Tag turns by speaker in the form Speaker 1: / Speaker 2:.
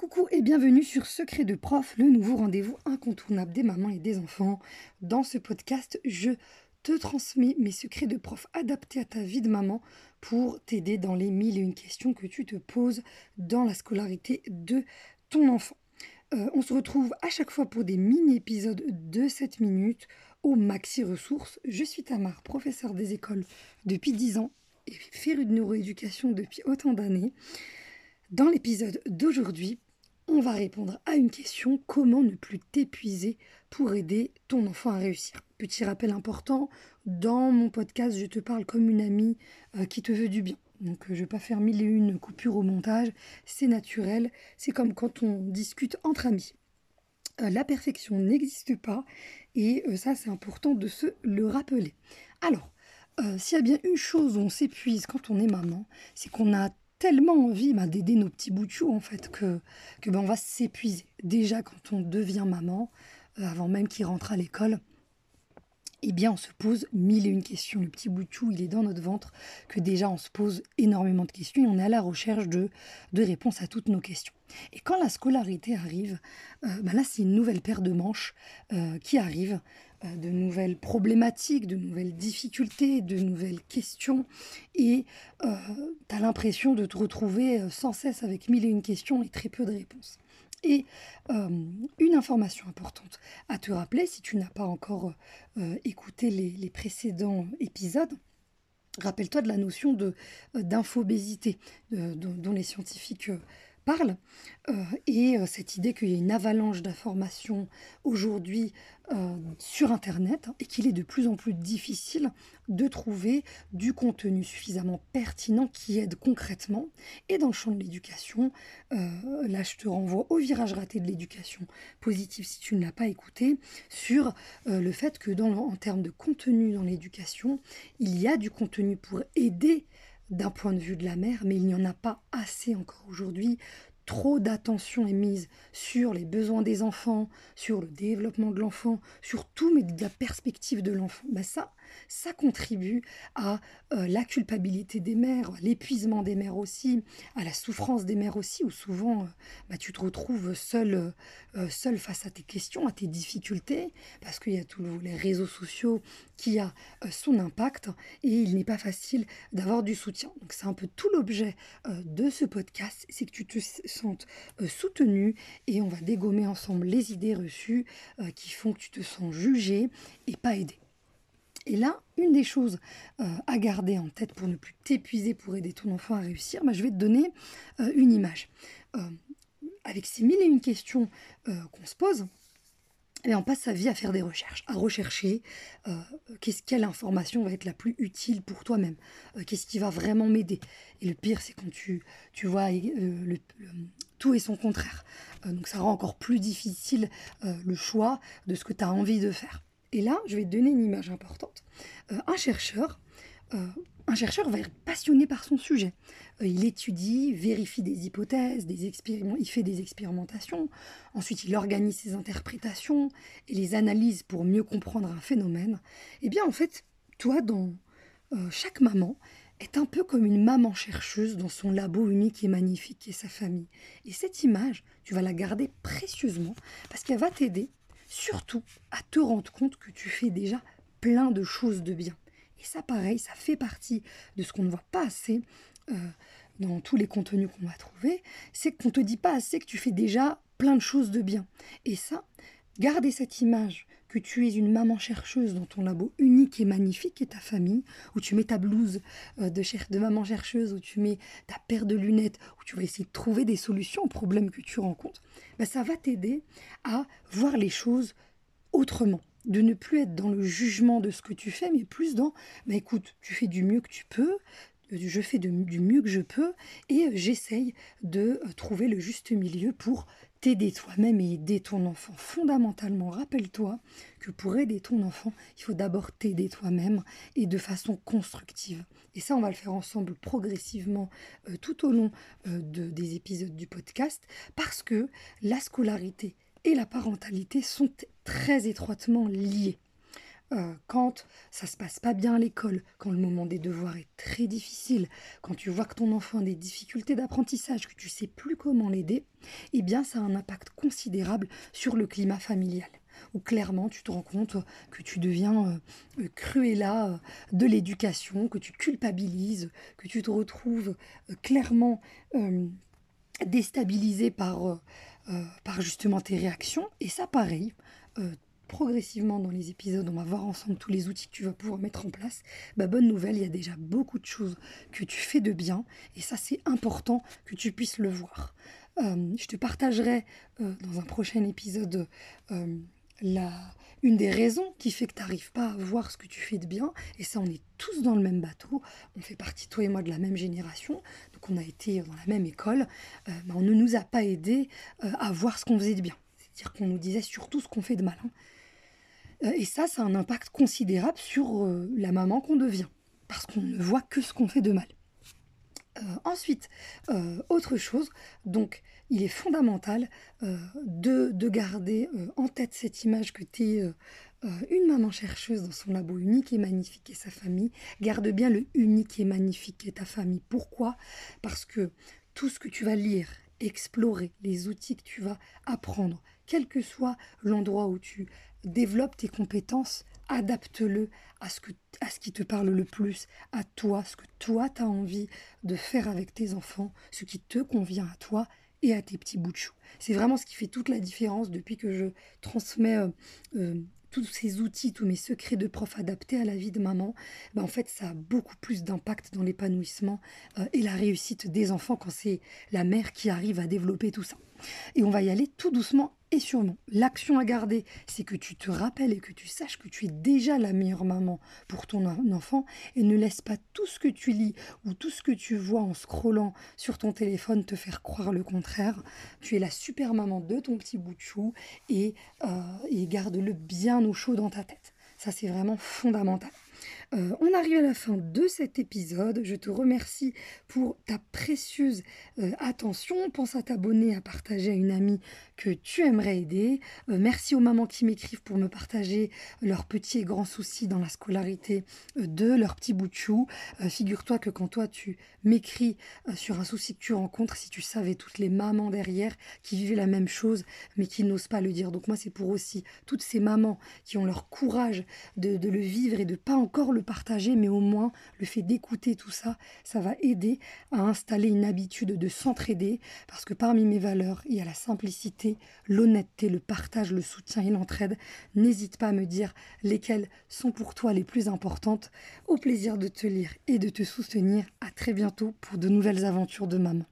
Speaker 1: Coucou et bienvenue sur Secret de prof, le nouveau rendez-vous incontournable des mamans et des enfants. Dans ce podcast, je te transmets mes secrets de prof adaptés à ta vie de maman pour t'aider dans les mille et une questions que tu te poses dans la scolarité de ton enfant. Euh, on se retrouve à chaque fois pour des mini-épisodes de 7 minutes au Maxi Ressources. Je suis Tamar, professeure des écoles depuis 10 ans et férue de neuroéducation depuis autant d'années. Dans l'épisode d'aujourd'hui, on va répondre à une question, comment ne plus t'épuiser pour aider ton enfant à réussir? Petit rappel important, dans mon podcast, je te parle comme une amie euh, qui te veut du bien. Donc euh, je ne vais pas faire mille et une coupures au montage, c'est naturel, c'est comme quand on discute entre amis. Euh, la perfection n'existe pas et ça c'est important de se le rappeler. Alors, s'il y a bien une chose où on s'épuise quand on est maman, c'est qu'on a tellement envie bah, d'aider nos petits bouts en fait que, que ben, on va s'épuiser. Déjà quand on devient maman, euh, avant même qu'il rentre à l'école, eh bien on se pose mille et une questions. Le petit bout il est dans notre ventre, que déjà on se pose énormément de questions et on est à la recherche de, de réponses à toutes nos questions. Et quand la scolarité arrive, ben là c'est une nouvelle paire de manches euh, qui arrive de nouvelles problématiques, de nouvelles difficultés, de nouvelles questions, et euh, tu as l'impression de te retrouver euh, sans cesse avec mille et une questions et très peu de réponses. Et une information importante à te rappeler, si tu n'as pas encore écouté les, précédents épisodes, rappelle-toi de la notion d'infobésité dont les scientifiques parle, euh, et euh, cette idée qu'il y a une avalanche d'informations aujourd'hui euh, sur Internet hein, et qu'il est de plus en plus difficile de trouver du contenu suffisamment pertinent qui aide concrètement. Et dans le champ de l'éducation, là je te renvoie au virage raté de l'éducation positive si tu ne l'as pas écouté, sur le fait que dans, en termes de contenu dans l'éducation, il y a du contenu pour aider d'un point de vue de la mère, mais il n'y en a pas assez encore aujourd'hui. Trop d'attention est mise sur les besoins des enfants, sur le développement de l'enfant, sur tout, mais de la perspective de l'enfant. Ben ça, ça contribue à euh, la culpabilité des mères, l'épuisement des mères aussi, à la souffrance des mères aussi, où souvent euh, bah, tu te retrouves seule, euh, face à tes questions, à tes difficultés, parce qu'il y a tous les réseaux sociaux qui a son impact et il n'est pas facile d'avoir du soutien. Donc c'est un peu tout l'objet de ce podcast, c'est que tu te sentes soutenu et on va dégommer ensemble les idées reçues qui font que tu te sens jugé et pas aidé. Et là, une des choses euh, à garder en tête pour ne plus t'épuiser pour aider ton enfant à réussir, bah, je vais te donner euh, une image. Euh, avec ces mille et une questions qu'on se pose, et eh on passe sa vie à faire des recherches, à rechercher qu'est-ce, quelle information va être la plus utile pour toi-même, qu'est-ce qui va vraiment m'aider. Et le pire, c'est quand tu, vois tout et son contraire. donc ça rend encore plus difficile le choix de ce que tu as envie de faire. Et là, je vais te donner une image importante. Euh, un chercheur, euh, un chercheur va être passionné par son sujet. Euh, il étudie, vérifie des hypothèses, des il fait des expérimentations. Ensuite, il organise ses interprétations et les analyse pour mieux comprendre un phénomène. Eh bien, en fait, toi, dans chaque maman, est un peu comme une maman chercheuse dans son labo unique et magnifique qui est sa famille. Et cette image, tu vas la garder précieusement parce qu'elle va t'aider surtout à te rendre compte que tu fais déjà plein de choses de bien. Et ça, pareil, ça fait partie de ce qu'on ne voit pas assez euh, dans tous les contenus qu'on va trouver, c'est qu'on ne te dit pas assez que tu fais déjà plein de choses de bien. Et ça, garder cette image que tu es une maman chercheuse dans ton labo unique et magnifique et ta famille, où tu mets ta blouse euh, de, maman chercheuse, où tu mets ta paire de lunettes, où tu vas essayer de trouver des solutions aux problèmes que tu rencontres, bah, ça va t'aider à voir les choses autrement. De ne plus être dans le jugement de ce que tu fais, mais plus dans, bah écoute, tu fais du mieux que tu peux, je fais du mieux que je peux et j'essaye de euh, trouver le juste milieu pour t'aider toi-même et aider ton enfant. Fondamentalement, rappelle-toi que pour aider ton enfant, il faut d'abord t'aider toi-même et de façon constructive. Et ça, on va le faire ensemble progressivement euh, tout au long euh, des épisodes du podcast parce que la scolarité et la parentalité sont très étroitement liées. Euh, quand ça se passe pas bien à l'école, quand le moment des devoirs est très difficile, quand tu vois que ton enfant a des difficultés d'apprentissage, que tu sais plus comment l'aider, eh bien ça a un impact considérable sur le climat familial où clairement tu te rends compte que tu deviens euh, cruella de l'éducation, que tu culpabilises, que tu te retrouves clairement déstabilisé par, par justement tes réactions. Et ça, pareil, progressivement dans les épisodes, on va voir ensemble tous les outils que tu vas pouvoir mettre en place. Bah, bonne nouvelle, il y a déjà beaucoup de choses que tu fais de bien et ça c'est important que tu puisses le voir. Euh, je te partagerai euh, dans un prochain épisode euh, une des raisons qui fait que tu n'arrives pas à voir ce que tu fais de bien. Et ça, on est tous dans le même bateau. On fait partie, toi et moi, de la même génération. Donc on a été dans la même école. mais on ne nous a pas aidés à voir ce qu'on faisait de bien. C'est-à-dire qu'on nous disait surtout ce qu'on fait de mal. Euh, et ça, ça a un impact considérable sur euh, la maman qu'on devient, parce qu'on ne voit que ce qu'on fait de mal. Euh, ensuite, autre chose, donc il est fondamental de, de, garder en tête cette image que tu es une maman chercheuse dans son labo unique et magnifique et sa famille. Garde bien le unique et magnifique et ta famille. Pourquoi? Parce que tout ce que tu vas lire, explorer, les outils que tu vas apprendre, quel que soit l'endroit où tu développe tes compétences, adapte-le à ce, que, à ce qui te parle le plus, à toi, ce que toi tu as envie de faire avec tes enfants, ce qui te convient à toi et à tes petits bouts de chou. C'est vraiment ce qui fait toute la différence depuis que je transmets euh, euh, tous ces outils, tous mes secrets de prof adaptés à la vie de maman. Ben en fait, ça a beaucoup plus d'impact dans l'épanouissement euh, et la réussite des enfants quand c'est la mère qui arrive à développer tout ça. Et on va y aller tout doucement et sûrement, l'action à garder, c'est que tu te rappelles et que tu saches que tu es déjà la meilleure maman pour ton enfant et ne laisse pas tout ce que tu lis ou tout ce que tu vois en scrollant sur ton téléphone te faire croire le contraire. Tu es la super maman de ton petit bout de chou et, euh, et garde-le bien au chaud dans ta tête. Ça, c'est vraiment fondamental. Euh, on arrive à la fin de cet épisode. Je te remercie pour ta précieuse euh, attention. Pense à t'abonner, à partager à une amie que tu aimerais aider. Euh, merci aux mamans qui m'écrivent pour me partager leurs petits et grands soucis dans la scolarité de leur petit bout de chou. Figure-toi que quand toi tu m'écris sur un souci que tu rencontres, si tu savais toutes les mamans derrière qui vivent la même chose mais qui n'osent pas le dire. Donc moi c'est pour aussi toutes ces mamans qui ont leur courage de, le vivre et de pas encore le partager, mais au moins le fait d'écouter tout ça, ça va aider à installer une habitude de s'entraider, parce que parmi mes valeurs, il y a la simplicité, l'honnêteté, le partage, le soutien et l'entraide. N'hésite pas à me dire lesquelles sont pour toi les plus importantes. Au plaisir de te lire et de te soutenir. À très bientôt pour de nouvelles aventures de maman.